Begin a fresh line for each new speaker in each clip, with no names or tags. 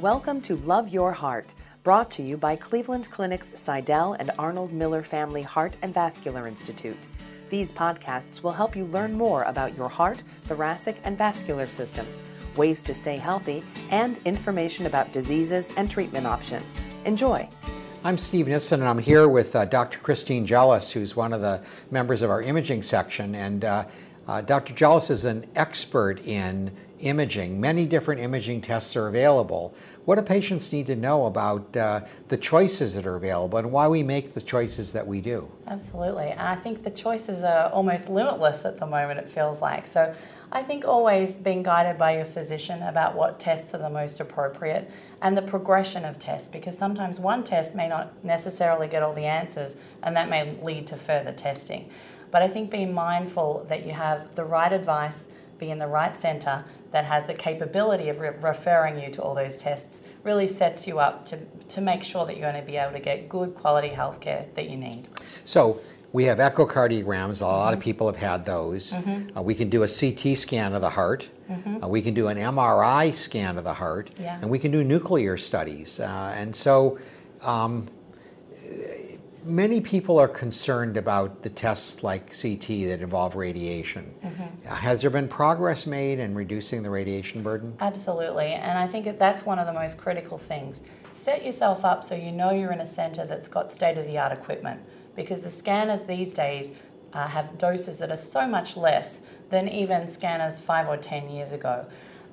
Welcome to Love Your Heart, brought to you by Cleveland Clinic's Sydell and Arnold Miller Family Heart and Vascular Institute. These podcasts will help you learn more about your heart, thoracic, and vascular systems, ways to stay healthy, and information about diseases and treatment options. Enjoy.
I'm Steve Nissen, and I'm here with uh, Dr. Christine Jellis, who's one of the members of our imaging section. And uh, uh, Dr. Jellis is an expert in imaging. Many different imaging tests are available. What do patients need to know about uh, the choices that are available and why we make the choices that we do?
Absolutely. I think the choices are almost limitless at the moment, it feels like. So I think always being guided by your physician about what tests are the most appropriate and the progression of tests, because sometimes one test may not necessarily get all the answers and that may lead to further testing. But I think being mindful that you have the right advice, be in the right centre that has the capability of re- referring you to all those tests really sets you up to, to make sure that you're going to be able to get good quality healthcare that you need.
So, we have echocardiograms. A lot mm-hmm. of people have had those. Mm-hmm. Uh, we can do a CT scan of the heart. Mm-hmm. Uh, we can do an MRI scan of the heart. Yeah. And we can do nuclear studies. Uh, and so, um, many people are concerned about the tests like CT that involve radiation. Mm-hmm. Has there been progress made in reducing the radiation burden?
Absolutely, and I think that's one of the most critical things. Set yourself up so you know you're in a center that's got state of the art equipment because the scanners these days uh, have doses that are so much less than even scanners five or ten years ago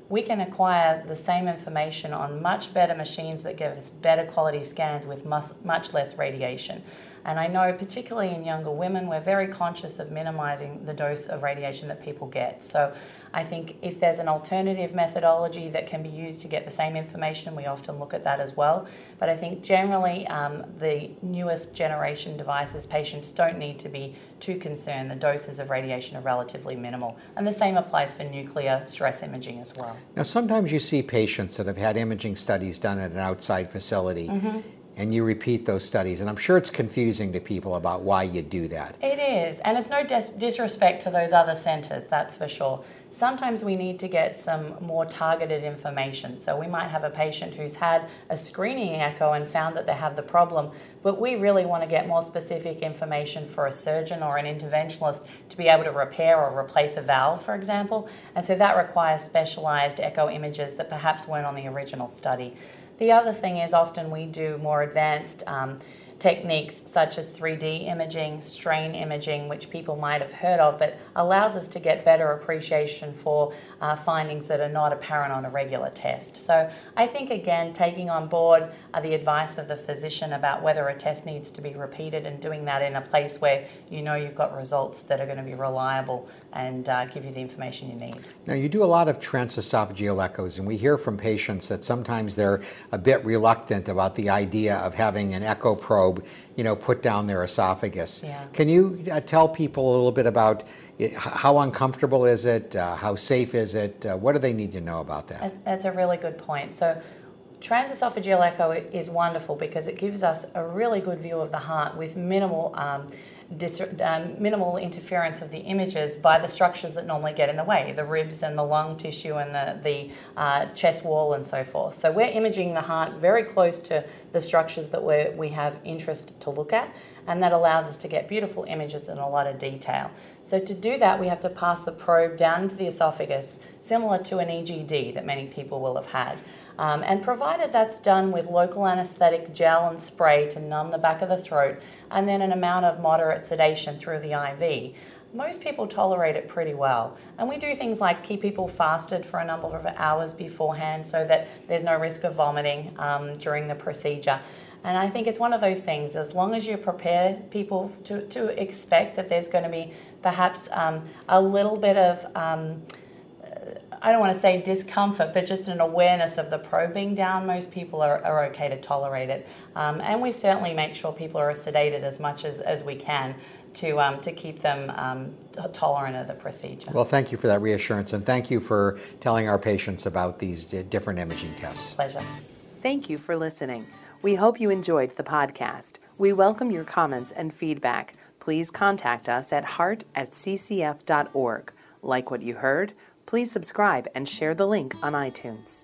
we can acquire the same information on much better machines that give us better quality scans with much less radiation. And I know, particularly in younger women, we're very conscious of minimizing the dose of radiation that people get. So I think if there's an alternative methodology that can be used to get the same information, we often look at that as well. But I think generally, um, the newest generation devices, patients don't need to be too concerned. The doses of radiation are relatively minimal. And the same applies for nuclear stress imaging as well.
Now, sometimes you see patients that have had imaging studies done at an outside facility. Mm-hmm and you repeat those studies. And I'm sure it's confusing to people about why you do that.
It is, and it's no dis- disrespect to those other centres, that's for sure. Sometimes we need to get some more targeted information. So we might have a patient who's had a screening echo and found that they have the problem, but we really want to get more specific information for a surgeon or an interventionalist to be able to repair or replace a valve, for example. And so that requires specialised echo images that perhaps weren't on the original study. The other thing is often we do more advanced um, techniques such as 3D imaging, strain imaging, which people might have heard of, but allows us to get better appreciation for uh, findings that are not apparent on a regular test. So I think, again, taking on board uh, the advice of the physician about whether a test needs to be repeated and doing that in a place where you know you've got results that are going to be reliable and uh, give you the information you need.
Now, you do a lot of transesophageal echoes, and we hear from patients that sometimes they're a bit reluctant about the idea of having an echo probe, you know, put down their esophagus. Yeah. Can you uh, tell people a little bit about it, how uncomfortable is it? Uh, how safe is it? Uh, what do they need to know about that?
That's a really good point. So, transesophageal echo is wonderful because it gives us a really good view of the heart with minimal. Um, dis- um, minimal interference of the images by the structures that normally get in the way the ribs and the lung tissue and the, the uh, chest wall and so forth. So we're imaging the heart very close to the structures that we we have interest to look at, and that allows us to get beautiful images in a lot of detail. So to do that, we have to pass the probe down into the esophagus, similar to an EGD that many people will have had. Um, and provided that's done with local anesthetic gel and spray to numb the back of the throat, and then an amount of moderate sedation through the IV, most people tolerate it pretty well. And we do things like keep people fasted for a number of hours beforehand so that there's no risk of vomiting um, during the procedure. And I think it's one of those things, as long as you prepare people to, to expect that there's going to be perhaps um, a little bit of. Um, I don't want to say discomfort, but just an awareness of the probing down, most people are, are okay to tolerate it. Um, and we certainly make sure people are sedated as much as, as we can to, um, to keep them um, tolerant of the procedure.
Well, thank you for that reassurance, and thank you for telling our patients about these different imaging tests.
Pleasure.
Thank you for listening. We hope you enjoyed the podcast. We welcome your comments and feedback. Please contact us at heart at ccf.org. Like what you heard? Please subscribe and share the link on iTunes.